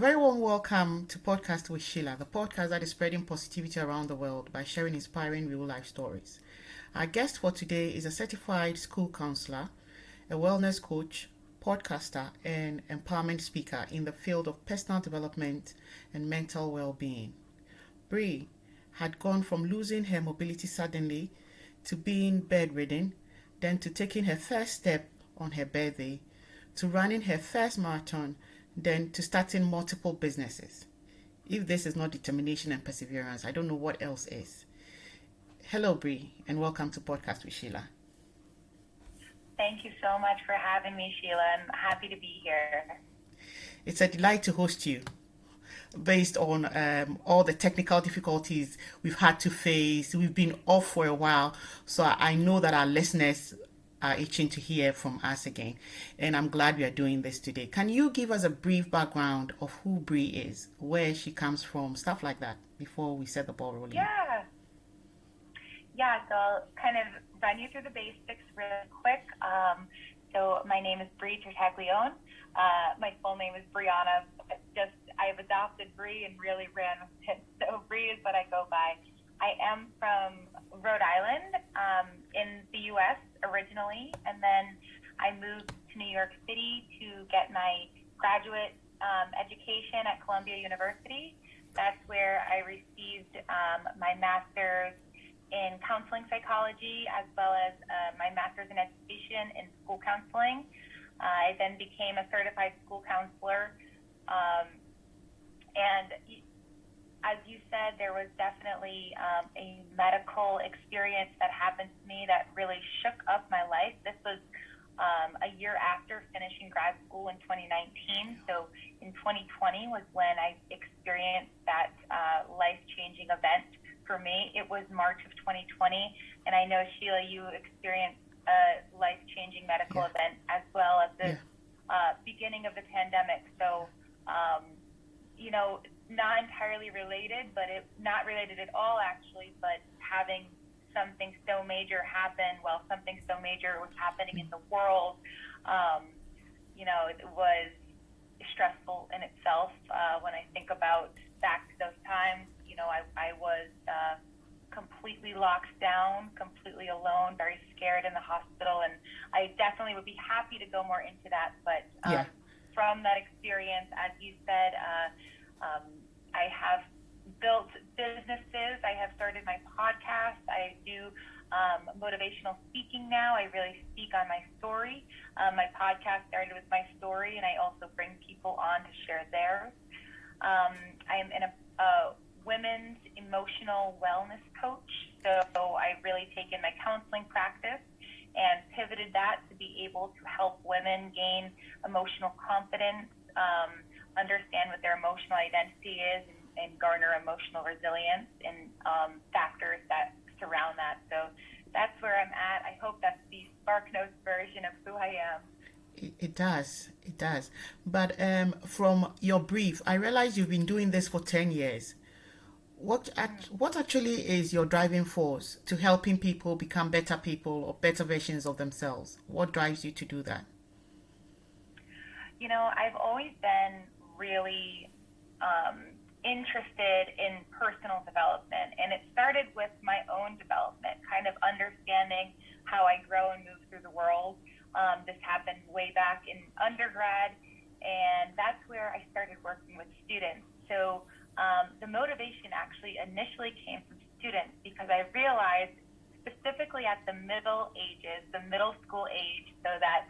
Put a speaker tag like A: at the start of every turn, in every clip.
A: Very warm welcome to Podcast with Sheila, the podcast that is spreading positivity around the world by sharing inspiring real life stories. Our guest for today is a certified school counselor, a wellness coach, podcaster, and empowerment speaker in the field of personal development and mental well being. Bree had gone from losing her mobility suddenly to being bedridden, then to taking her first step on her birthday, to running her first marathon, then to starting multiple businesses. If this is not determination and perseverance, I don't know what else is. Hello, Bree, and welcome to Podcast with Sheila.
B: Thank you so much for having me, Sheila. I'm happy to be here.
A: It's a delight to host you based on um, all the technical difficulties we've had to face. We've been off for a while, so I know that our listeners are itching to hear from us again. And I'm glad we are doing this today. Can you give us a brief background of who Bree is, where she comes from, stuff like that, before we set the ball rolling?
B: Yeah. Yeah, so I'll kind of run you through the basics really quick. Um, so my name is Bree Tertaglione. Uh, my full name is Brianna. Just I've adopted Bree and really ran with it. So Bree is what I go by. I am from Rhode Island um, in the U.S. originally, and then I moved to New York City to get my graduate um, education at Columbia University. That's where I received um, my master's in counseling psychology as well as uh, my master's in education in school counseling. Uh, I then became a certified school counselor. Um, and as you said, there was definitely um, a medical experience that happened to me that really shook up my life. This was um, a year after finishing grad school in 2019. So in 2020 was when I experienced that uh, life changing event for me, it was March of 2020, and I know Sheila, you experienced a life-changing medical yeah. event as well at the yeah. uh, beginning of the pandemic. So, um, you know, not entirely related, but it not related at all actually. But having something so major happen while something so major was happening in the world, um, you know, it was stressful in itself. Uh, when I think about back to those times, you know, I, I was uh, completely locked down, completely alone, very scared in the hospital, and I definitely would be happy to go more into that. But um, yeah. from that experience, as you said, uh, um, I have built businesses. I have started my podcast. I do um, motivational speaking now. I really speak on my story. Um, my podcast started with my story, and I also bring people on to share theirs. Um, I am in a, a women's emotional wellness coach. So I've really taken my counseling practice and pivoted that to be able to help women gain emotional confidence, um, understand what their emotional identity is, and, and garner emotional resilience and um, factors that surround that. So that's where I'm at. I hope that's the SparkNotes version of who I am.
A: It, does. It does. But um, from your brief, I realize you've been doing this for 10 years what what actually is your driving force to helping people become better people or better versions of themselves? What drives you to do that?
B: You know, I've always been really um, interested in personal development, and it started with my own development, kind of understanding how I grow and move through the world. Um, this happened way back in undergrad, and that's where I started working with students. So um, the motivation actually initially came from students because I realized specifically at the middle ages, the middle school age, so that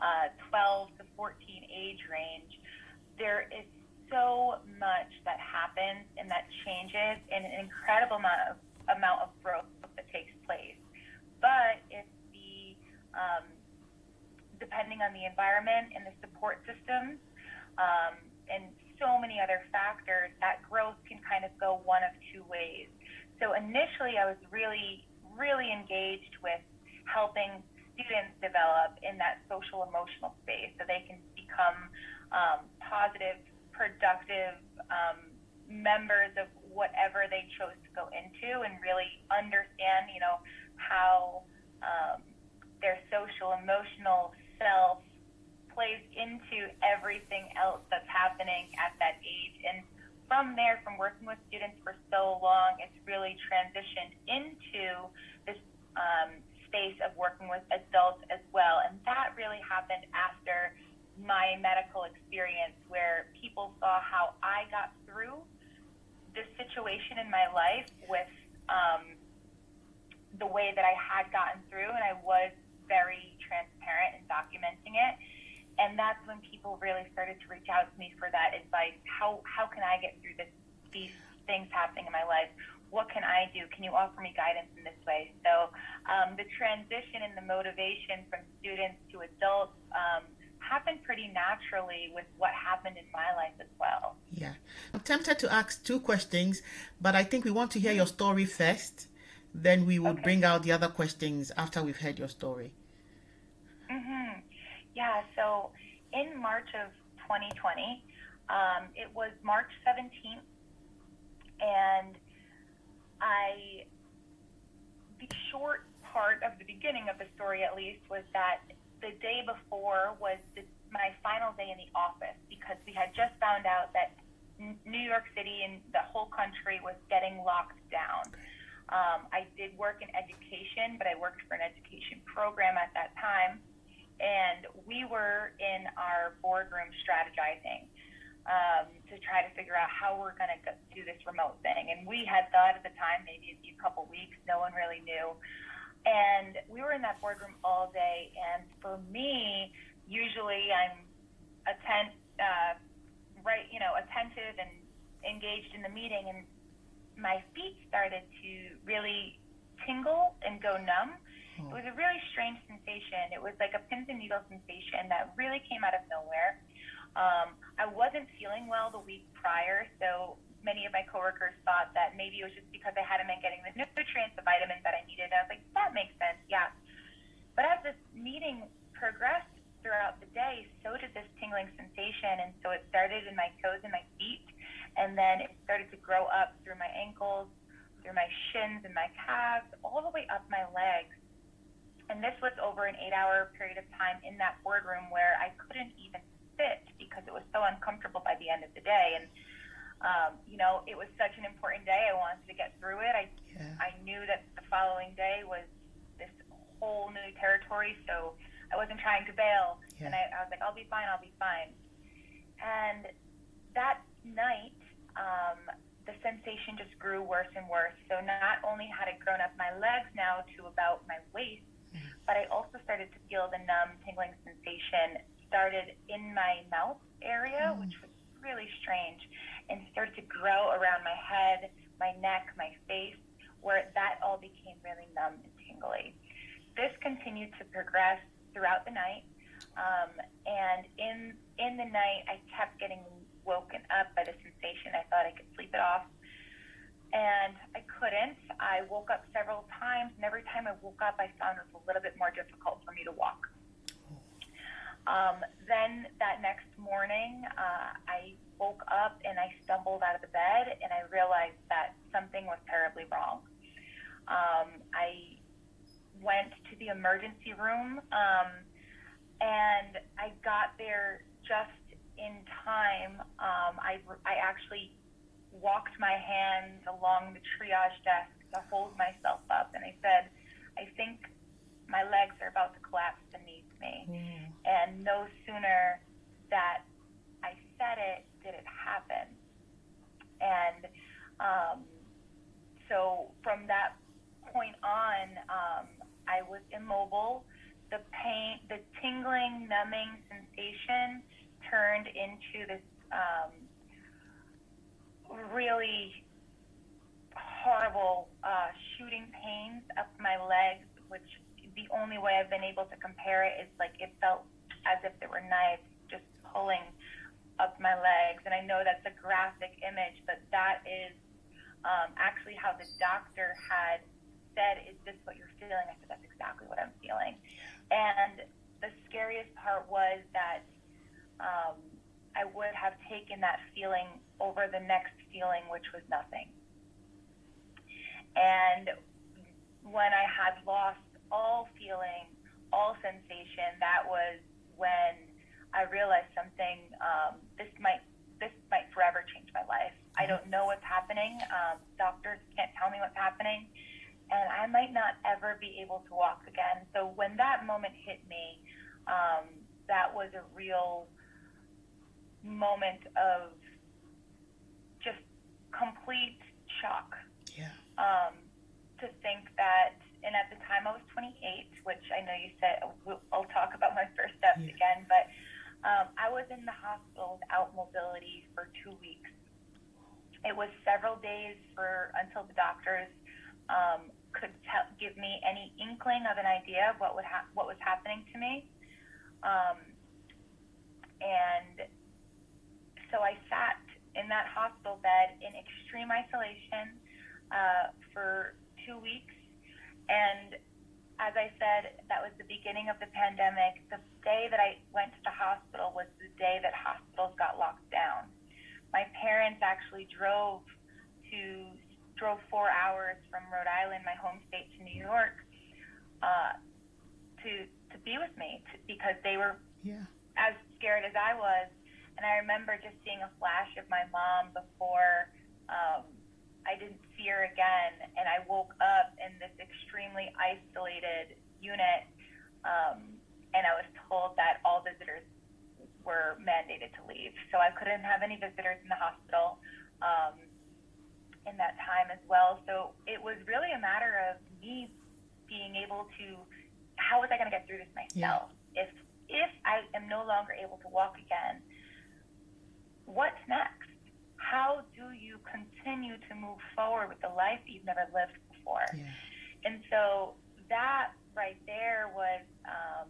B: uh, 12 to 14 age range, there is so much that happens and that changes and an incredible amount of amount of growth that takes place. But if the um, depending on the environment and the support systems um, and so many other factors, that growth can kind of go one of two ways. So initially, I was really, really engaged with helping students develop in that social emotional space so they can become um, positive, productive um, members of whatever they chose to go into and really understand, you know, how um, their social emotional self plays into everything else that's happening at that age. And from there, from working with students for so long, it's really transitioned into this um, space of working with adults as well. And that really happened after my medical experience, where people saw how I got through this situation in my life with um, the way that I had gotten through, and I was very transparent in documenting it and that's when people really started to reach out to me for that advice. How how can I get through this these things happening in my life? What can I do? Can you offer me guidance in this way? So um, the transition and the motivation from students to adults um, happened pretty naturally with what happened in my life as well.
A: Yeah, I'm tempted to ask two questions, but I think we want to hear your story first. Then we would okay. bring out the other questions after we've heard your story.
B: Mm-hmm. Yeah, so in March of 2020, um, it was March 17th, and I, the short part of the beginning of the story at least was that the day before was the, my final day in the office because we had just found out that New York City and the whole country was getting locked down. Um, I did work in education, but I worked for an education program at that time and we were in our boardroom strategizing um, to try to figure out how we're going to do this remote thing. And we had thought at the time maybe a couple weeks. No one really knew. And we were in that boardroom all day. And for me, usually I'm attent, uh, right, you know, attentive and engaged in the meeting. And my feet started to really tingle and go numb it was a really strange sensation. It was like a pins and needles sensation that really came out of nowhere. Um, I wasn't feeling well the week prior, so many of my coworkers thought that maybe it was just because I hadn't been getting the nutrients, the vitamins that I needed. And I was like, that makes sense, yeah. But as this meeting progressed throughout the day, so did this tingling sensation. And so it started in my toes and my feet, and then it started to grow up through my ankles, through my shins and my calves, all the way up my legs. And this was over an eight hour period of time in that boardroom where I couldn't even sit because it was so uncomfortable by the end of the day. And, um, you know, it was such an important day. I wanted to get through it. I, yeah. I knew that the following day was this whole new territory. So I wasn't trying to bail. Yeah. And I, I was like, I'll be fine. I'll be fine. And that night, um, the sensation just grew worse and worse. So not only had it grown up my legs now to about my waist, but I also started to feel the numb, tingling sensation started in my mouth area, mm. which was really strange, and started to grow around my head, my neck, my face, where that all became really numb and tingly. This continued to progress throughout the night, um, and in in the night, I kept getting woken up by the sensation. I thought I could sleep it off and I couldn't. I woke up several times, and every time I woke up, I found it was a little bit more difficult for me to walk. Um, then that next morning, uh, I woke up and I stumbled out of the bed, and I realized that something was terribly wrong. Um, I went to the emergency room, um, and I got there just in time. Um, I, I actually walked my hands along the triage desk to hold myself up, and I said, I think my legs are about to collapse beneath me. Mm. And no sooner that I said it did it happen. And um, so from that point on, um, I was immobile. The pain, the tingling, numbing sensation turned into this um, really horrible uh, shooting pains up my legs, which the only way I've been able to compare it is like it felt as if there were knives just pulling up my legs. And I know that's a graphic image, but that is um, actually how the doctor had said, Is this what you're feeling? I said, That's exactly what I'm feeling. And the scariest part was that um, I would have taken that feeling over the next feeling, which was nothing. And when I had lost all feeling, all sensation, that was when I realized something. Um, this might this might forever change my life. I don't know what's happening. Um, doctors can't tell me what's happening, and I might not ever be able to walk again. So when that moment hit me, um, that was a real moment of just complete shock.
A: Yeah.
B: Um, to think that, and at the time I was 28, which I know you said I'll talk about my first steps
A: Yeah.
B: again, but um, I was in the hospital without mobility for two weeks. It was several days for until the doctors um, could tell, give me any inkling of an idea of what would ha- what was happening to me. Um, and so I sat in that hospital bed in extreme isolation uh, for two weeks. And as I said, that was the beginning of the pandemic. The day that I went to the hospital was the day that hospitals got locked down. My parents actually drove to drove four hours from Rhode Island, my home state, to New York, uh, to to be with me to, because they were
A: Yeah.
B: as scared as I was. And I remember just seeing a flash of my mom before um, I didn't see her again. And I woke up in this extremely isolated unit. Um, and I was told that all visitors were mandated to leave. So I couldn't have any visitors in the hospital um, in that time as well. So it was really a matter of me being able to, how was I going to get through this myself? If if I am no longer able to walk again, what's next? How do you continue to move forward with the life you've never lived before?
A: Yeah.
B: And so that right there was, um,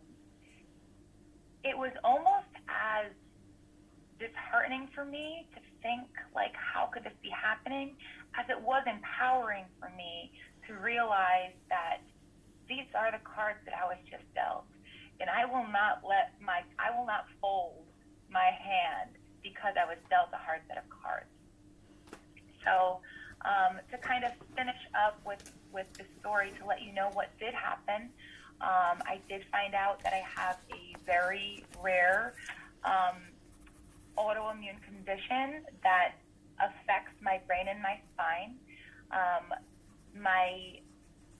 B: it was almost as disheartening for me to think, like, how could this be happening? As it was empowering for me to realize that these are the cards that I was just dealt. And I will not let my, I will not fold my hand because I was dealt a hard set of cards. So, um, to kind of finish up with, with the story, to let you know what did happen, um, I did find out that I have a very rare um, autoimmune condition that affects my brain and my spine. Um, my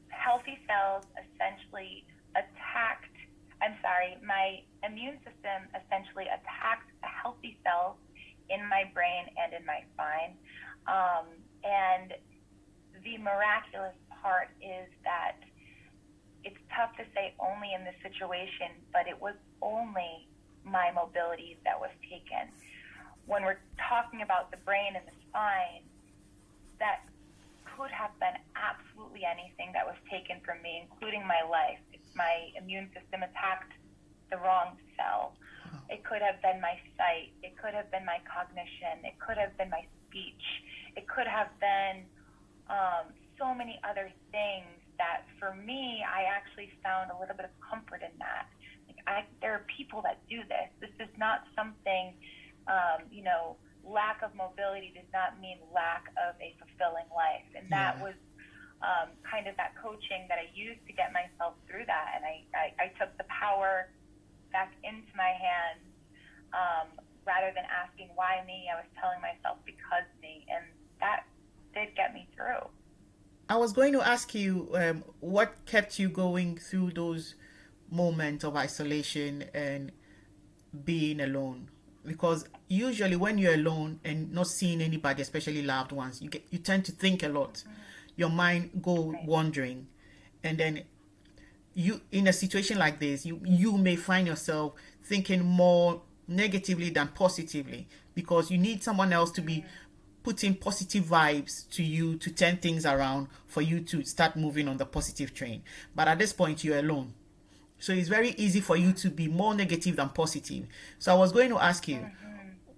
B: healthy cells essentially attacked, I'm sorry, my immune system essentially attacked healthy cells in my brain and in my spine. Um, and the miraculous part is that it's tough to say only in this situation, but it was only my mobility that was taken. When we're talking about the brain and the spine, that could have been absolutely anything that was taken from me, including my life. My immune system attacked the wrong cell. It could have been my sight. It could have been my cognition. It could have been my speech. It could have been um, so many other things that for me, I actually found a little bit of comfort in that. Like I, there are people that do this. This is not something, um, you know, lack of mobility does not mean lack of a fulfilling life. And that
A: Yeah.
B: was um, kind of that coaching that I used to get myself through that. And I, I, I took the power back into my hands um, rather than asking why me. I was telling myself because me. And that did get me through.
A: I was going to ask you um, what kept you going through those moments of isolation and being alone. Because usually when you're alone and not seeing anybody, especially loved ones, you get you tend to think a lot. Your mind go wandering, and then you in a situation like this, you you may find yourself thinking more negatively than positively because you need someone else to be putting positive vibes to you to turn things around for you to start moving on the positive train. But at this point, you're alone. So it's very easy for you to be more negative than positive. So I was going to ask you,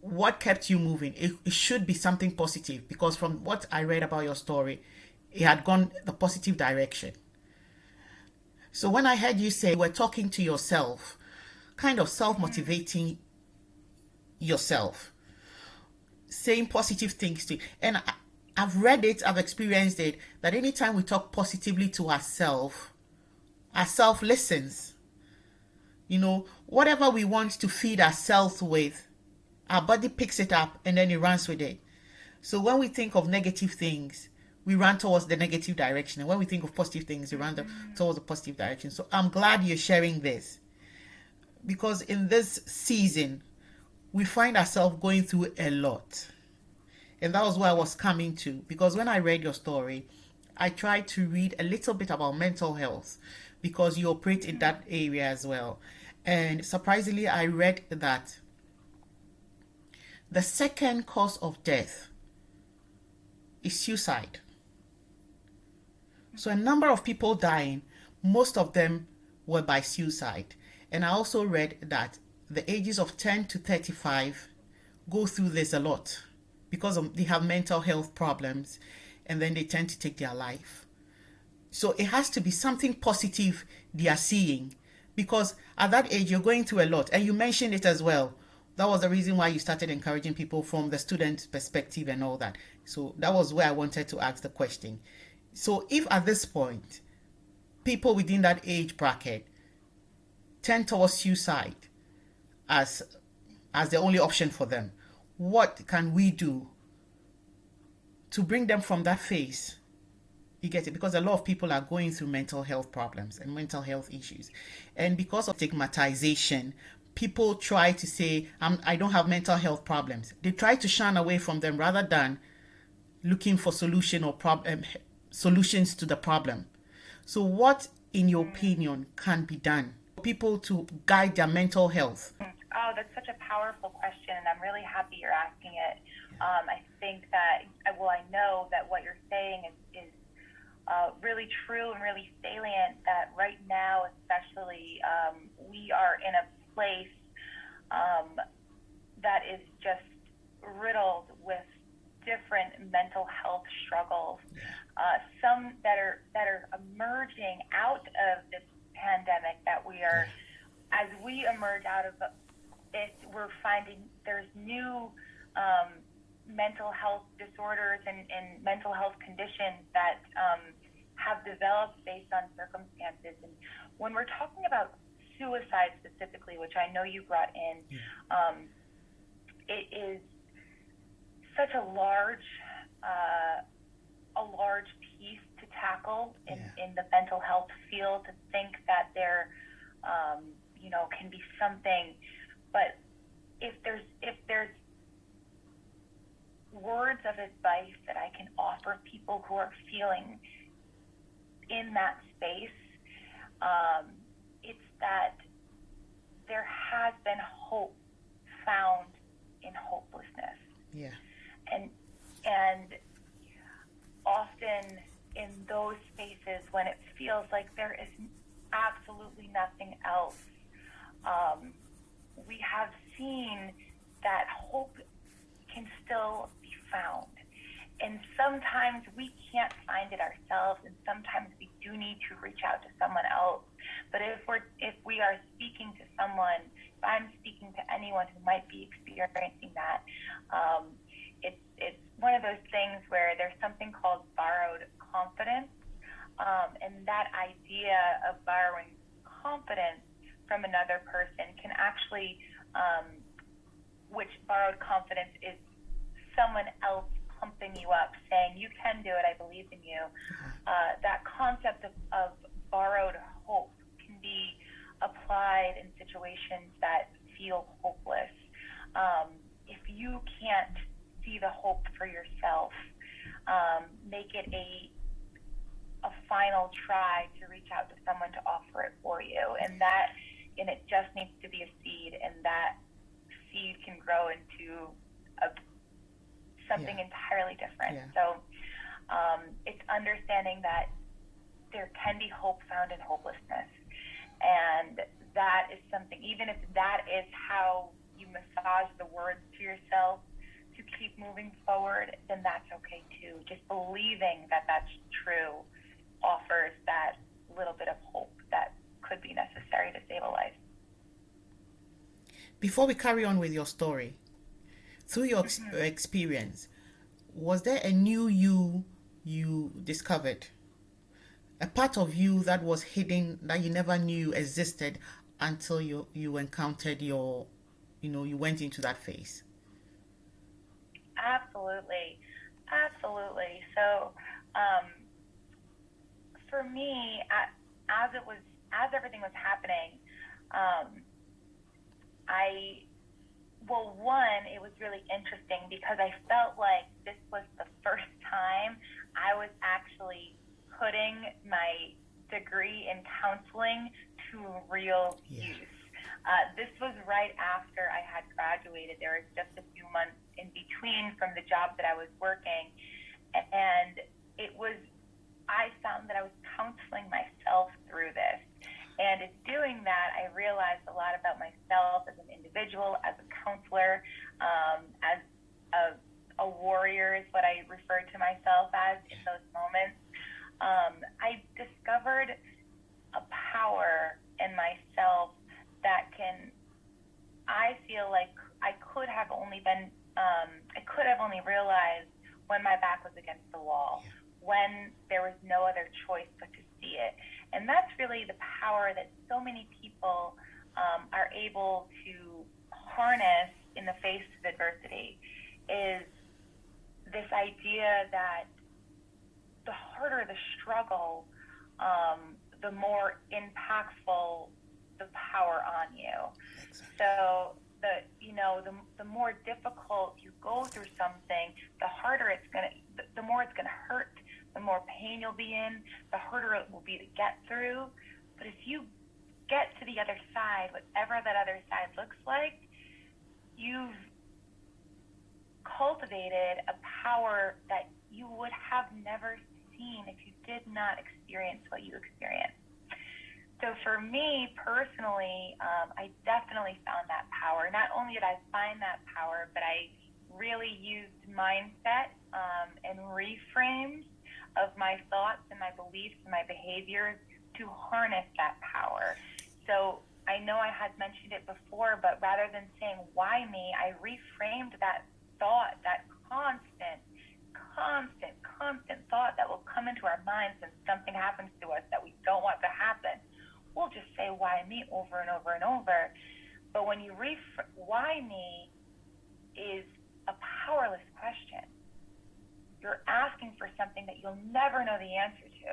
A: what kept you moving? It, it should be something positive because from what I read about your story, it had gone the positive direction. So when I heard you say were talking to yourself, kind of self motivating yourself, saying positive things to, and I, I've read it, I've experienced it, that anytime we talk positively to ourselves, ourself listens. You know, whatever we want to feed ourselves with, our body picks it up and then it runs with it. So when we think of negative things, we run towards the negative direction. And when we think of positive things, we run the, towards the positive direction. So I'm glad you're sharing this. Because in this season, we find ourselves going through a lot. And that was where I was coming to. Because when I read your story, I tried to read a little bit about mental health because you operate in that area as well. And surprisingly, I read that the second cause of death is suicide. So, a number of people dying, most of them were by suicide. And I also read that the ages of 10 to 35 go through this a lot because of, they have mental health problems and then they tend to take their life. So it has to be something positive they are seeing because at that age you're going through a lot and you mentioned it as well. That was the reason why you started encouraging people from the student perspective and all that. So that was where I wanted to ask the question. So if at this point people within that age bracket tend towards suicide as as the only option for them, what can we do to bring them from that phase. You get it? Because a lot of people are going through mental health problems and mental health issues. And because of stigmatization, people try to say, I'm, I don't have mental health problems. They try to shun away from them rather than looking for solution or problem um, solutions to the problem. So what, in your opinion, can be done for people to guide their mental health?
B: Oh, that's such a powerful question, and I'm really happy you're asking it. Um, I think that, well, I know that what you're saying is, is uh, really true and really salient that right now, especially, um, we are in a place um, that is just riddled with different mental health struggles. Uh, some that are that are emerging out of this pandemic that we are, as we emerge out of it, we're finding there's new um, mental health disorders and, and mental health conditions that um, have developed based on circumstances. And when we're talking about suicide specifically, which I know you brought in, um, it is such a large, uh, a large piece to tackle in, yeah. in the mental health field. To think that there, um, you know, can be something, but if there's if there's words of advice that I can offer people who are feeling in that space, um, it's that there has been hope found in hopelessness.
A: Yeah.
B: And and often in those spaces when it feels like there is absolutely nothing else, um, we have seen that hope can still be found. And sometimes we can't find it ourselves, and sometimes we do need to reach out to someone else. But if we're if we are speaking to someone, if I'm speaking to anyone who might be experiencing that, um, it's it's one of those things where there's something called borrowed confidence, um, and that idea of borrowing confidence from another person can actually, um, which borrowed confidence is someone else pumping you up, saying, You can do it, I believe in you. Uh, that concept of, of borrowed hope can be applied in situations that feel hopeless. Um, if you can't see the hope for yourself, um, make it a a final try to reach out to someone to offer it for you, and that and it just needs to be a seed, and that seed can grow into a something yeah. entirely different. Yeah. So um, it's understanding that there can be hope found in hopelessness. And that is something, even if that is how you massage the words to yourself keep moving forward, then that's okay too. Just believing that that's true offers that little bit of hope that could be necessary to save a life.
A: Before we carry on with your story, through your mm-hmm. experience, was there a new you you discovered? A part of you that was hidden that you never knew existed until you you encountered your, you know, you went into that phase.
B: Absolutely, absolutely. So, um, for me, as it was, as everything was happening, um, I well, one, it was really interesting because I felt like this was the first time I was actually putting my degree in counseling to real yeah. use. Uh, this was right after I had graduated. There was just a few months in between from the job that I was working. And it was, I found that I was counseling myself through this. And in doing that, I realized a lot about myself as an individual, as a counselor, um, as a, a warrior is what I refer to myself as in those moments. Um, I discovered a power in myself that can, I feel like I could have only been, um, I could have only realized when my back was against the wall, when there was no other choice but to see it. And that's really the power that so many people um, are able to harness in the face of adversity is this idea that the harder the struggle, um, the more impactful the power on you. Exactly. So the you know the the more difficult you go through something, the harder it's gonna, the, the more it's gonna hurt, the more pain you'll be in, the harder it will be to get through. But if you get to the other side, whatever that other side looks like, you've cultivated a power that you would have never seen if you did not experience what you experienced. So for me personally, um, I definitely found that power. Not only did I find that power, but I really used mindset um, and reframes of my thoughts and my beliefs and my behaviors to harness that power. So I know I had mentioned it before, but rather than saying why me, I reframed that thought, that constant constant, constant thought that will come into our minds when something happens to us that we don't want to happen. We'll just say, why me over and over and over. But when you ref- why me is a powerless question. You're asking for something that you'll never know the answer to.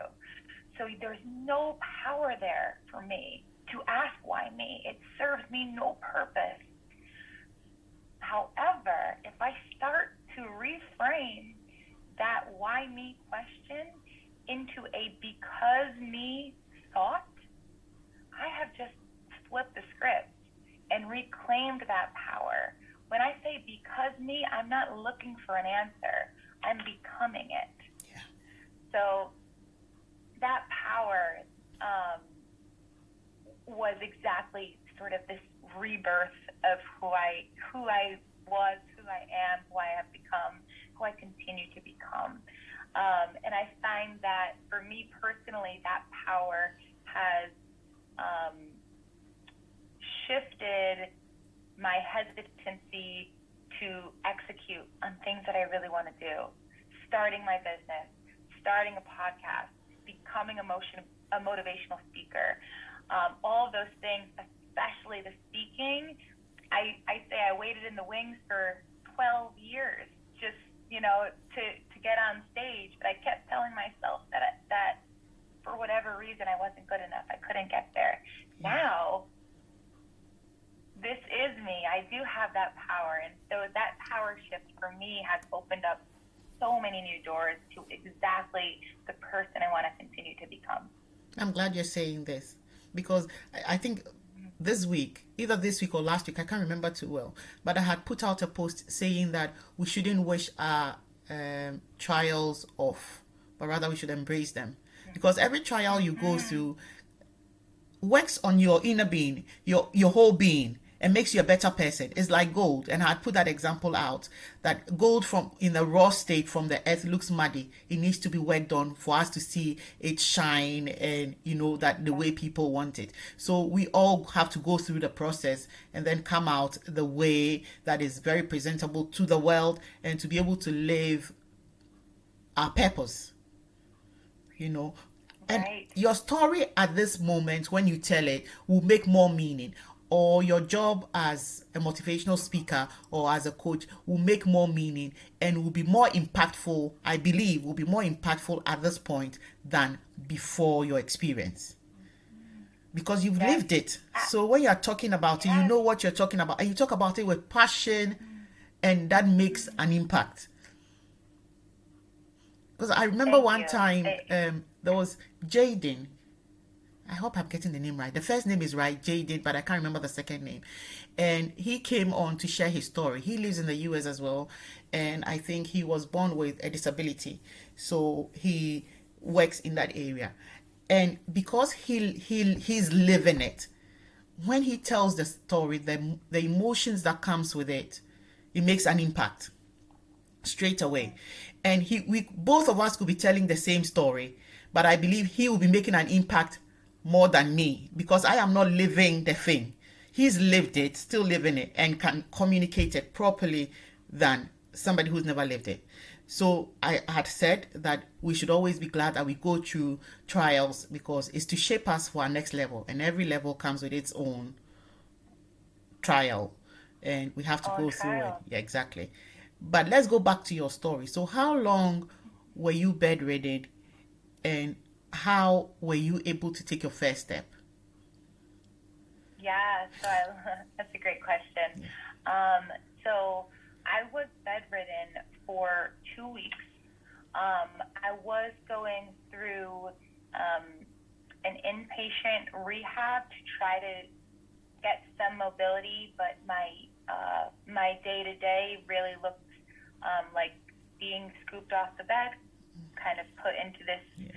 B: So there's no power there for me to ask why me. It serves me no purpose. However, if I start to reframe that why me question into a because me thought, I have just flipped the script and reclaimed that power. When I say because me, I'm not looking for an answer. I'm becoming it. Yeah. So that power um, was exactly sort of this rebirth of who I who I was, who I am, who I have become, who I continue to become. Um, and I find that for me personally, that power has um, shifted my hesitancy to execute on things that I really want to do. Starting my business, starting a podcast, becoming a, motion, a motivational speaker. Um, all of those things, especially the speaking, I, I say I waited in the wings for 12 years just you know, to to get on stage. But I kept telling myself that that for whatever reason I wasn't good enough. I couldn't get there. Yeah. Now this is me. I do have that power, and so that power shift for me has opened up so many new doors to exactly the person I want to continue to become.
A: I'm glad you're saying this because I think this week, either this week or last week, I can't remember too well, but I had put out a post saying that we shouldn't wish our um, trials off, but rather we should embrace them. Because every trial you go through works on your inner being, your your whole being and makes you a better person. It's like gold. And I put that example out that gold from in the raw state from the earth looks muddy. It needs to be worked on for us to see it shine and you know that the way people want it. So we all have to go through the process and then come out the way that is very presentable to the world and to be able to live our purpose. You know, And
B: Right.
A: your story at this moment, when you tell it, will make more meaning. Or your job as a motivational speaker or as a coach will make more meaning and will be more impactful, I believe, will be more impactful at this point than before your experience. Because you've
B: Yes.
A: lived it. Ah. So when you're talking about it, you know what you're talking about. And you talk about it with passion, and that makes an impact. Because I remember
B: Thank
A: one
B: you.
A: time um, there was Jaden. I hope I'm getting the name right. The first name is right, Jaden, but I can't remember the second name. And he came on to share his story. He lives in the US as well, and I think he was born with a disability, so he works in that area. And because he he he's living it, when he tells the story, the the emotions that comes with it, it makes an impact straight away. And he we both of us could be telling the same story, but I believe he will be making an impact more than me because I am not living the thing. He's lived it, still living it, and can communicate it properly than somebody who's never lived it. So I had said that we should always be glad that we go through trials because it's to shape us for our next level, and every level comes with its own trial, and we have to go through it. Yeah, exactly. But let's go back to your story. So, how long were you bedridden, and how were you able to take your first step?
B: Yeah, so I, that's a great question. Um, so I was bedridden for two weeks. Um, I was going through um, an inpatient rehab to try to get some mobility, but my uh, my day to day really looked um, like being scooped off the bed, kind of put into this
A: Yeah.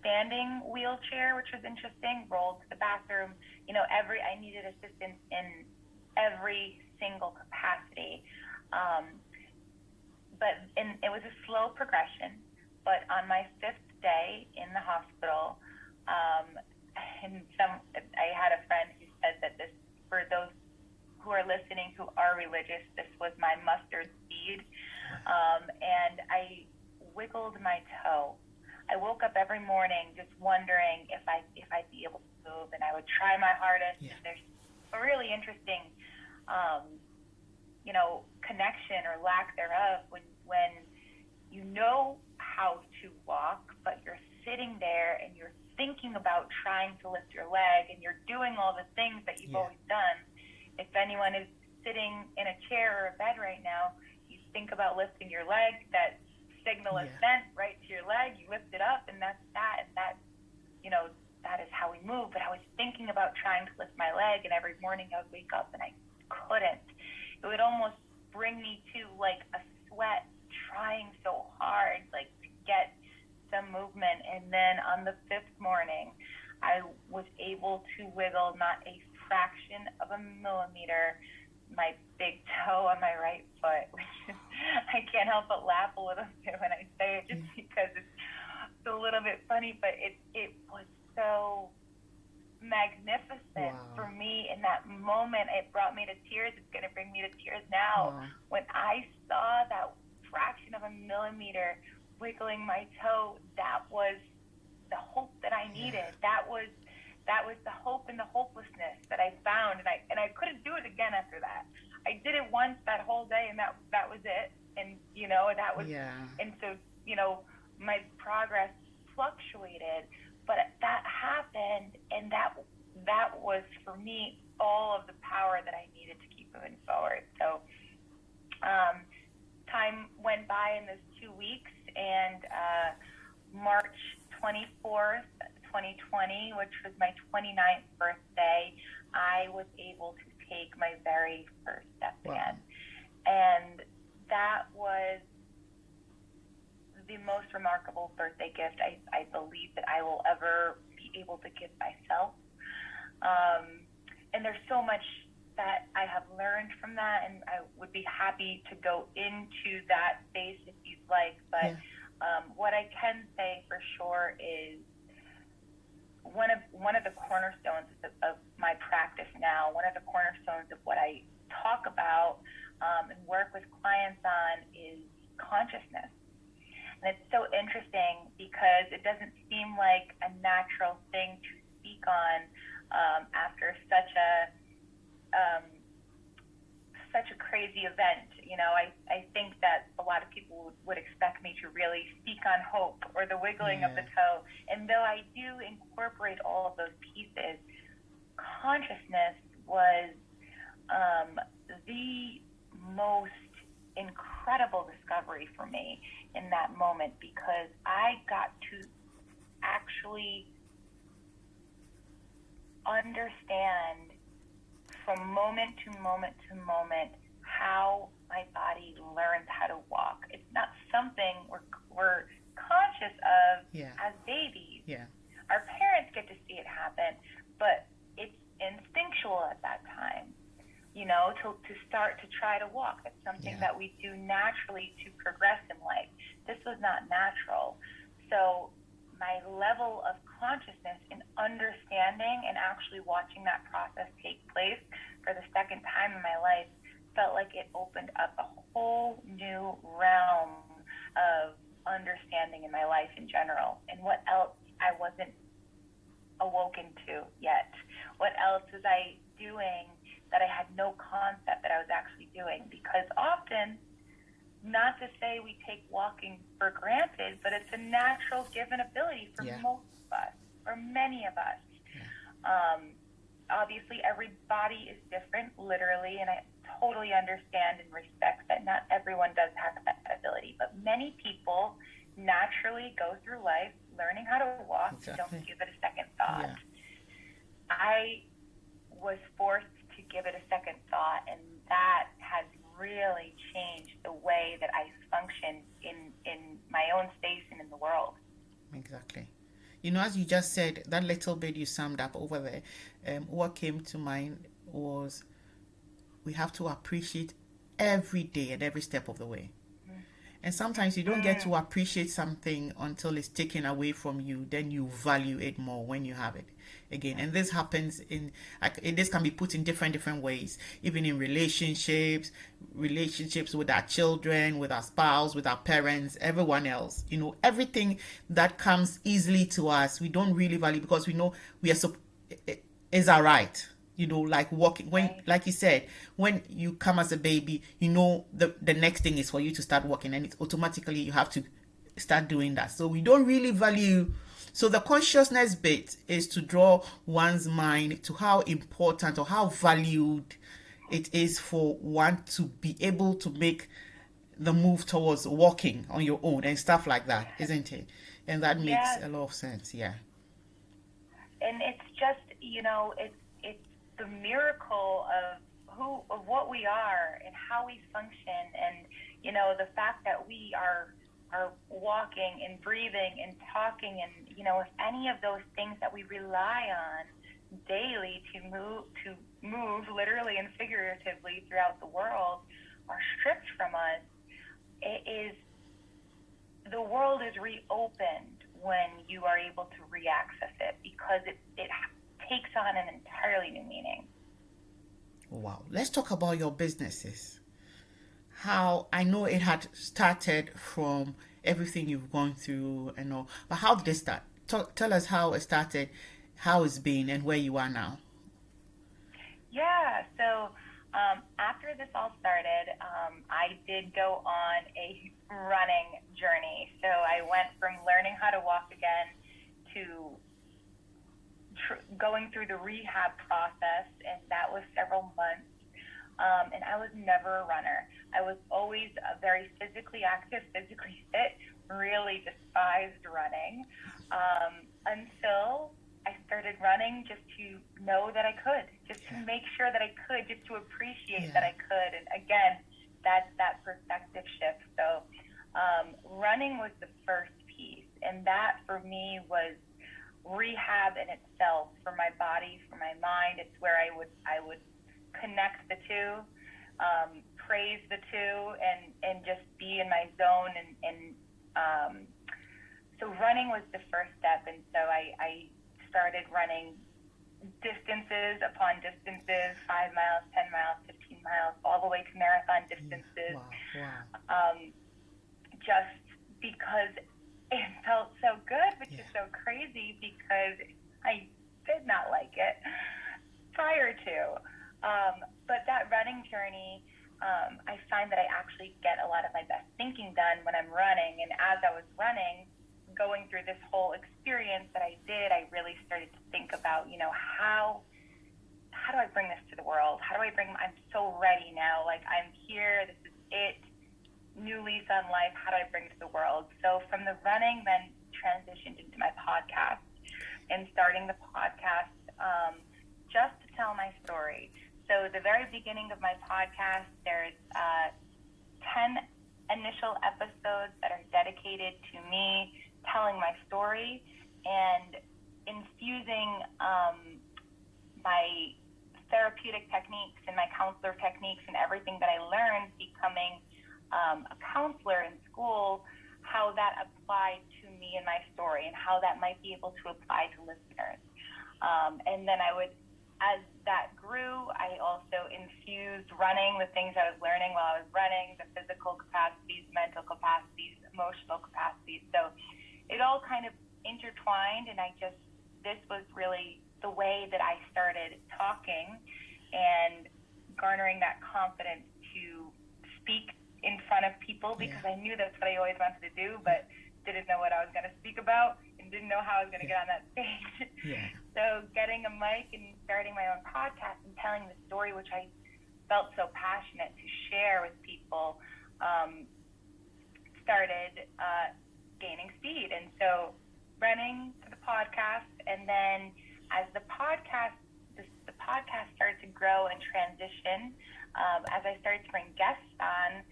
B: standing wheelchair, which was interesting. Rolled to the bathroom. You know, every I needed assistance in every single capacity. Um, but in, it was a slow progression. But on my fifth day in the hospital, um, and some I had a friend who said that this for those who are listening who are religious, this was my mustard seed. Um, and I wiggled my toe. I woke up every morning just wondering if I if I'd be able to move, and I would try my hardest.
A: Yeah.
B: There's a really interesting, um, you know, connection or lack thereof when when you know how to walk, but you're sitting there and you're thinking about trying to lift your leg, and you're doing all the things that you've
A: Yeah.
B: always done. If anyone is sitting in a chair or a bed right now, think about lifting your leg. That signal is
A: Yeah.
B: sent right to your leg. You lift it up, and that's that. And that, you know, that is how we move. But I was thinking about trying to lift my leg, and every morning I would wake up and I couldn't. It would almost bring me to like a sweat, trying so hard, like to get some movement. And then on the fifth morning, I was able to wiggle not a fraction of a millimeter my big toe on my right foot, which is, I can't help but laugh a little bit when I say it just mm-hmm. because it's, a little bit funny, but it, it was so magnificent
A: Wow.
B: for me in that moment. It brought me to tears. It's going to bring me to tears now
A: Wow.
B: when I saw that fraction of a millimeter wiggling my toe, that was the hope that I needed. That was that was the hope and the hopelessness that I found, and I and I couldn't do it again after that. I did it once that whole day, and that that was it. And you know that was
A: Yeah.
B: and so you know my progress fluctuated, but that happened, and that that was for me all of the power that I needed to keep moving forward. So um, time went by in those two weeks, and uh, March 24th, 2020, which was my 29th birthday, I was able to take my very first step
A: Wow.
B: again. And that was the most remarkable birthday gift I, I believe that I will ever be able to give myself. Um, and there's so much that I have learned from that, and I would be happy to go into that space if you'd like. But um, what I can say for sure is one of one of the cornerstones of, of my practice now. One of the cornerstones of what I talk about um, and work with clients on is consciousness. And it's so interesting because it doesn't seem like a natural thing to speak on um, after such a um, such a crazy event. You know, I, I think that a lot of people would, would expect me to really speak on hope or the wiggling yeah. of the toe. And though I do incorporate all of those pieces, consciousness was um, the most incredible discovery for me in that moment because I got to actually understand from moment to moment to moment how my body learns how to walk. It's not something we're, we're conscious of
A: yeah.
B: as babies.
A: Yeah.
B: Our parents get to see it happen, but it's instinctual at that time you know, to, to start to try to walk. It's something yeah. that we do naturally to progress in life. This was not natural. So my level of consciousness and understanding and actually watching that process take place for the second time in my life felt like it opened up a whole new realm of understanding in my life in general and what else I wasn't awoken to yet. What else was I doing that I had no concept that I was actually doing. Because often, not to say we take walking for granted, but it's a natural given ability for yeah. most of us, or many of us. Yeah. Um, obviously, every body is different, literally, and I totally understand and respect that not everyone does have that ability, but many people naturally go through life learning how to walk exactly. don't give it a second thought. Yeah. I was forced to give it a second thought, and that has really changed the way that I function in in my own space and in the world.
A: Exactly. You know, as you just said, that little bit you summed up over there, um, what came to mind was we have to appreciate every day and every step of the way. And sometimes you don't get to appreciate something until it's taken away from you, then you value it more when you have it again. And this happens in this can be put in different different ways. Even in relationships relationships with our children with our spouse with our parents everyone else. You know everything that comes easily to us we don't really value because we know we are so is our right you know like walking when like you said when you come as a baby you know the the next thing is for you to start walking and it's automatically you have to start doing that so we don't really value so the consciousness bit is to draw one's mind to how important or how valued it is for one to be able to make the move towards walking on your own and stuff like that, isn't it? And that makes yes. a lot of sense, yeah.
B: And it's just, you know, it's it's the miracle of who of what we are and how we function and you know the fact that we are are walking and breathing and talking and you know if any of those things that we rely on daily to move to move literally and figuratively throughout the world are stripped from us it is the world is reopened when you are able to reaccess it because it, it takes on an entirely new meaning
A: wow let's talk about your businesses how I know it had started from everything you've gone through and all, but how did it start? Talk, tell us how it started, how it's been, and where you are now.
B: Yeah, so um, after this all started, um, I did go on a running journey. So I went from learning how to walk again to going through the rehab process, and that was several months. Um, and I was never a runner. I was always a very physically active, physically fit, really despised running um, until I started running just to know that I could, just to make sure that I could, just to appreciate yeah. that I could. And again, that's that perspective shift. So um, running was the first piece, and that for me was rehab in itself for my body, for my mind. It's where I would I would connect the two, um, praise the two, and and just be in my zone. And, and um, so running was the first step, and so I, I started running distances upon distances, five miles, ten miles, fifteen miles, all the way to marathon distances.
A: Wow, wow.
B: Um, just because because it felt so good, which yeah. is so crazy because I did not like it prior to. Um, but that running journey, um, I find that I actually get a lot of my best thinking done when I'm running. And as I was running, going through this whole experience that I did, I really started to think about, you know, how how do I bring this to the world? How do I bring? I'm so ready now. Like I'm here. This is it. New lease on life. How do I bring to the world? So from the running, then transitioned into my podcast and starting the podcast um, just to tell my story. So the very beginning of my podcast, there's uh, 10 initial episodes that are dedicated to me telling my story and infusing um, my therapeutic techniques and my counselor techniques and everything that I learned becoming um, a counselor in school, how that applied to me and my story and how that might be able to apply to listeners. Um, and then I would as that grew, I also infused running, the things I was learning while I was running, the physical capacities, mental capacities, emotional capacities. So it all kind of intertwined, and I just, this was really the way that I started talking and garnering that confidence to speak in front of people because yeah. I knew that's what I always wanted to do, but didn't know what I was going to speak about and didn't know how I was going to yeah. get on that stage. Yeah. so getting a mic and starting my own podcast and telling the story, which I felt so passionate to share with people, um, started uh, gaining speed. And so running the podcast, and then as the podcast the, the podcast started to grow and transition, um, as I started to bring guests on,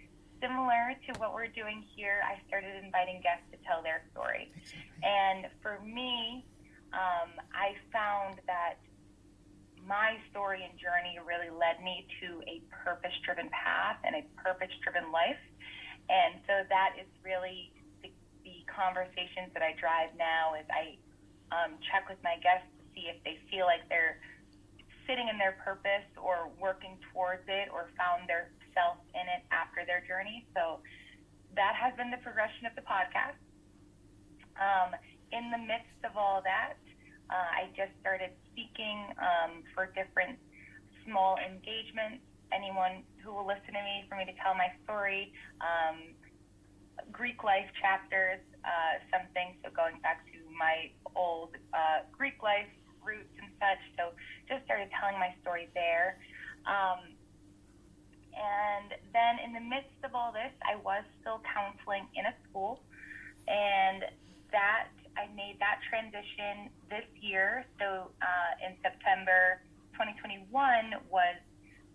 B: similar to what we're doing here, I started inviting guests to tell their story. And for me, um, I found that my story and journey really led me to a purpose driven path and a purpose driven life. And so that is really the, the, conversations that I drive now is I um, check with my guests to see if they feel like they're sitting in their purpose or working towards it or found their self in it after their journey. So that has been the progression of the podcast. Um, in the midst of all that, uh, I just started speaking um, for different small engagements. Anyone who will listen to me for me to tell my story, um, Greek life chapters, uh, something. So going back to my old uh, Greek life roots and such. So just started telling my story there. Um, and then in the midst of all this, I was still counseling in a school, and that I made that transition this year. So uh, in September 2021 was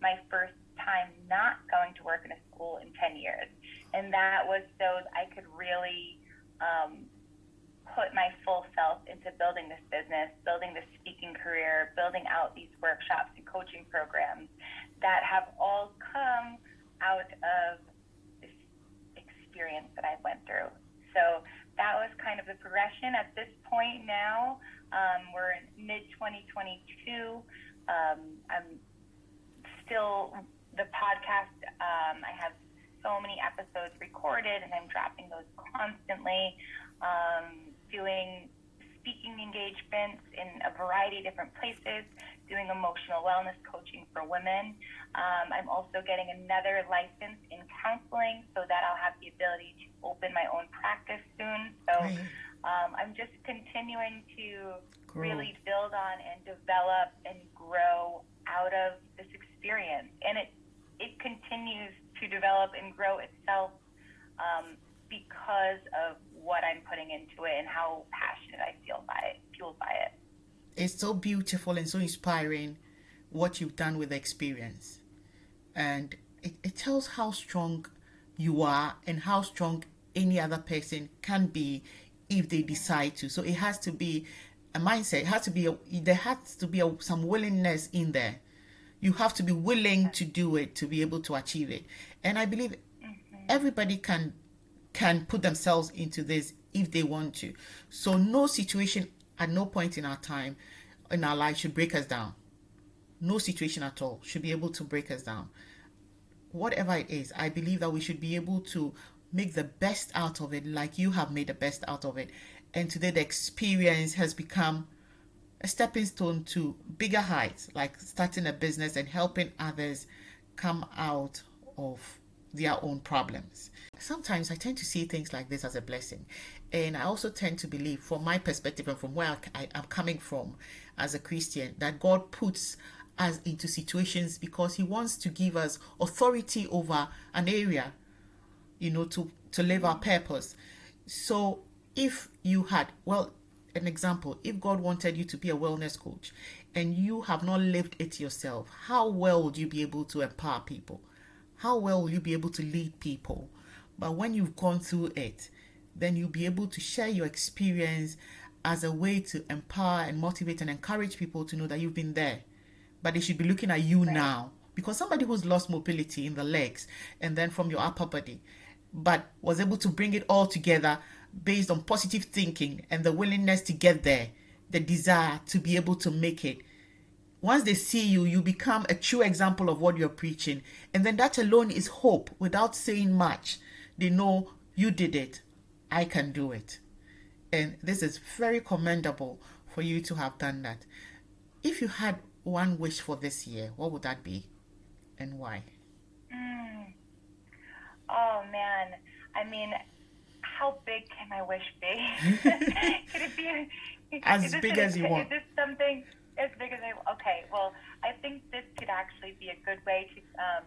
B: my first time not going to work in a school in 10 years. And that was so I could really um, put my full self into building this business, building this speaking career, building out these workshops and coaching programs that have all come out of this experience that I went through. So that was kind of the progression. At this point now, um, we're in mid 2022. Um, I'm still the podcast. Um, I have so many episodes recorded, and I'm dropping those constantly. Um, doing speaking engagements in a variety of different places, doing emotional wellness coaching for women. Um, I'm also getting another license in counseling so that I'll have the ability to open my own practice soon. So um, I'm just continuing to cool. really build on and develop and grow out of this experience. And it, it continues to develop and grow itself um, because of what I'm putting into it and how passionate I feel by it, fueled by it.
A: It's so beautiful and so inspiring what you've done with the experience. And it, it tells how strong you are and how strong any other person can be if they decide to. So it has to be a mindset. It has to be a, there has to be a, some willingness in there. You have to be willing to do it to be able to achieve it. And I believe mm-hmm. everybody can can put themselves into this if they want to. So no situation at no point in our time in our life should break us down. No situation at all should be able to break us down. Whatever it is, I believe that we should be able to make the best out of it like you have made the best out of it. And today the experience has become a stepping stone to bigger heights, like starting a business and helping others come out of their own problems. Sometimes I tend to see things like this as a blessing. And I also tend to believe, from my perspective and from where I, am coming from as a Christian, that God puts us into situations because He wants to give us authority over an area, you know, to, to live our purpose. So if you had, well, an example, if God wanted you to be a wellness coach and you have not lived it yourself, how well would you be able to empower people? How well will you be able to lead people? But when you've gone through it, then you'll be able to share your experience as a way to empower and motivate and encourage people to know that you've been there. But they should be looking at you right. now. Because somebody who's lost mobility in the legs and then from your upper body, but was able to bring it all together based on positive thinking and the willingness to get there, the desire to be able to make it. Once they see you, you become a true example of what you're preaching. And then that alone is hope without saying much. They know you did it. I can do it. And this is very commendable for you to have done that. If you had one wish for this year, what would that be and why?
B: Mm. Oh, man. I mean, how big can my wish be? Could it be
A: as big as you want?
B: Is this something as big as I? Okay, well, I think this could actually be a good way to um,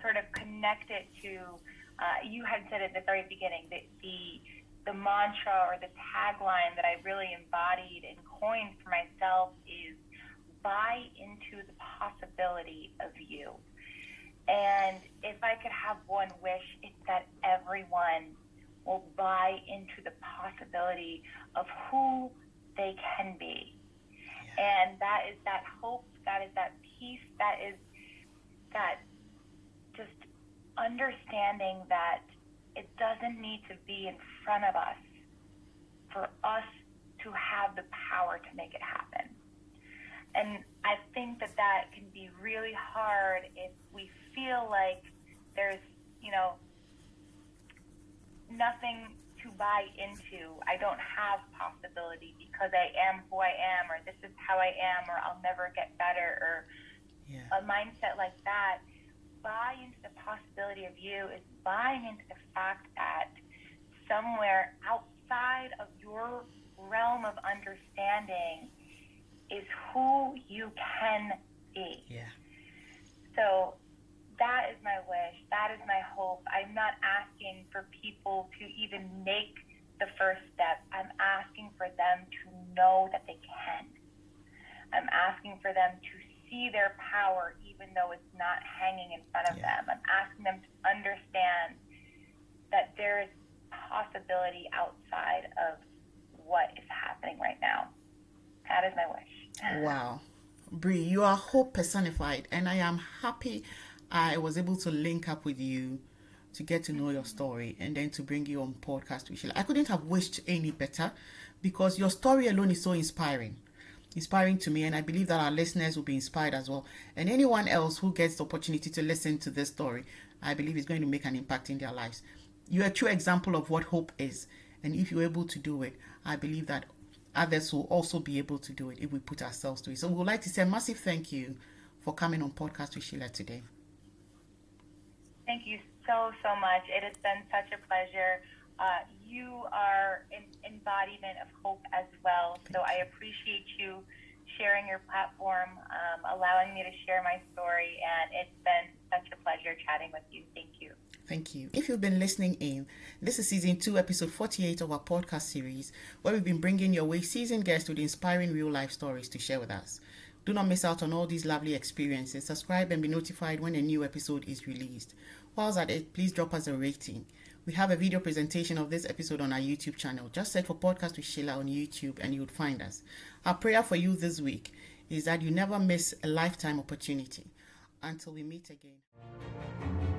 B: sort of connect it to. Uh, you had said at the very beginning that the the mantra or the tagline that I really embodied and coined for myself is buy into the possibility of you. And if I could have one wish, it's that everyone will buy into the possibility of who they can be. And that is that hope, that is that peace, that is that just understanding that it doesn't need to be in front of us for us to have the power to make it happen. And I think that that can be really hard if we feel like there's, you know, nothing to buy into. I don't have possibility because I am who I am, or this is how I am, or I'll never get better, or yeah. a mindset like that. Buy into the possibility of you is buying into the fact that somewhere outside of your realm of understanding is who you can be.
A: Yeah.
B: So that is my wish. That is my hope. I'm not asking for people to even make the first step. I'm asking for them to know that they can. I'm asking for them to see their power even though it's not hanging in front of yeah. them. I'm asking them to understand that there is possibility outside of what is happening right now. That is my wish.
A: Wow. Bree, you are hope personified, and I am happy I was able to link up with you to get to know your story and then to bring you on podcast with Sheila. I couldn't have wished any better because your story alone is so inspiring. Inspiring to me, and I believe that our listeners will be inspired as well. And anyone else who gets the opportunity to listen to this story, I believe is going to make an impact in their lives. You're a true example of what hope is. And if you're able to do it, I believe that others will also be able to do it if we put ourselves to it. So we would like to say a massive thank you for coming on Podcast with Sheila today.
B: Thank you so, so much. It has been such a pleasure. Uh, you are an embodiment of hope as well. So I appreciate you sharing your platform, um, allowing me to share my story, and it's been such a pleasure chatting with you. Thank you.
A: Thank you. If you've been listening in, this is season two, episode 48 of our podcast series, where we've been bringing your way seasoned guests with inspiring real life stories to share with us. Do not miss out on all these lovely experiences. Subscribe and be notified when a new episode is released. Whilst at it, please drop us a rating. We have a video presentation of this episode on our YouTube channel. Just search for Podcast with Sheila on YouTube and you would find us. Our prayer for you this week is that you never miss a lifetime opportunity. Until we meet again.